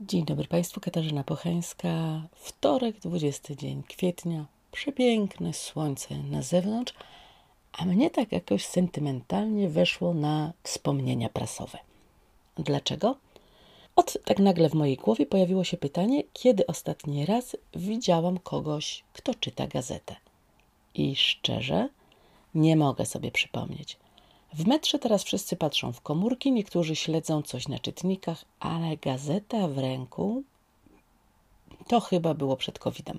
Dzień dobry Państwu, Katarzyna Pocheńska. Wtorek, 20 dzień kwietnia. Przepiękne słońce na zewnątrz, a mnie tak jakoś sentymentalnie weszło na wspomnienia prasowe. Dlaczego? Od tak nagle w mojej głowie pojawiło się pytanie, kiedy ostatni raz widziałam kogoś, kto czyta gazetę. I szczerze, nie mogę sobie przypomnieć. W metrze teraz wszyscy patrzą w komórki, niektórzy śledzą coś na czytnikach, ale gazeta w ręku to chyba było przed COVID-em.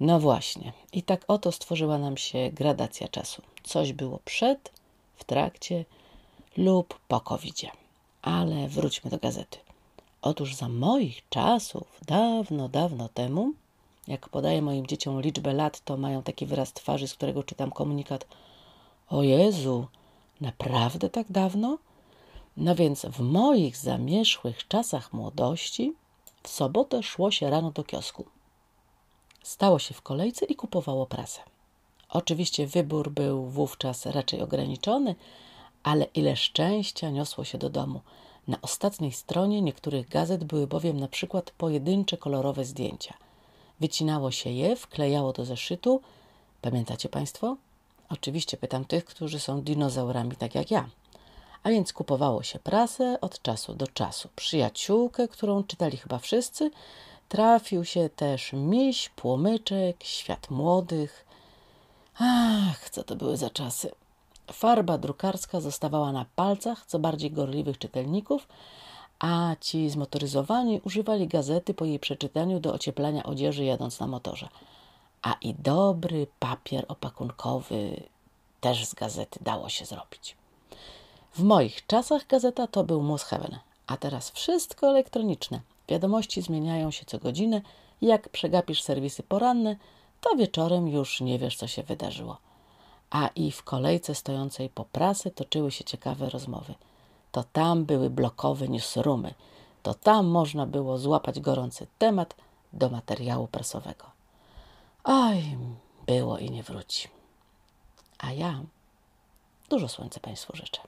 No właśnie. I tak oto stworzyła nam się gradacja czasu. Coś było przed, w trakcie lub po covid -zie. Ale wróćmy do gazety. Otóż za moich czasów, dawno, dawno temu, jak podaję moim dzieciom liczbę lat, to mają taki wyraz twarzy, z którego czytam komunikat: O Jezu, Naprawdę tak dawno? No więc w moich zamierzchłych czasach młodości w sobotę szło się rano do kiosku. Stało się w kolejce i kupowało prasę. Oczywiście wybór był wówczas raczej ograniczony, ale ile szczęścia niosło się do domu. Na ostatniej stronie niektórych gazet były bowiem na przykład pojedyncze kolorowe zdjęcia. Wycinało się je, wklejało do zeszytu. Pamiętacie Państwo? Oczywiście pytam tych, którzy są dinozaurami tak jak ja. A więc kupowało się prasę od czasu do czasu. Przyjaciółkę, którą czytali chyba wszyscy, trafił się też miś, płomyczek, świat młodych. Ach, co to były za czasy. Farba drukarska zostawała na palcach co bardziej gorliwych czytelników, a ci zmotoryzowani używali gazety po jej przeczytaniu do ocieplania odzieży jadąc na motorze a i dobry papier opakunkowy też z gazety dało się zrobić. W moich czasach gazeta to był must heaven, a teraz wszystko elektroniczne. Wiadomości zmieniają się co godzinę. Jak przegapisz serwisy poranne, to wieczorem już nie wiesz, co się wydarzyło. A i w kolejce stojącej po prasę toczyły się ciekawe rozmowy. To tam były blokowe newsroomy. To tam można było złapać gorący temat do materiału prasowego. Oj, było i nie wróci. A ja dużo słońca Państwu życzę.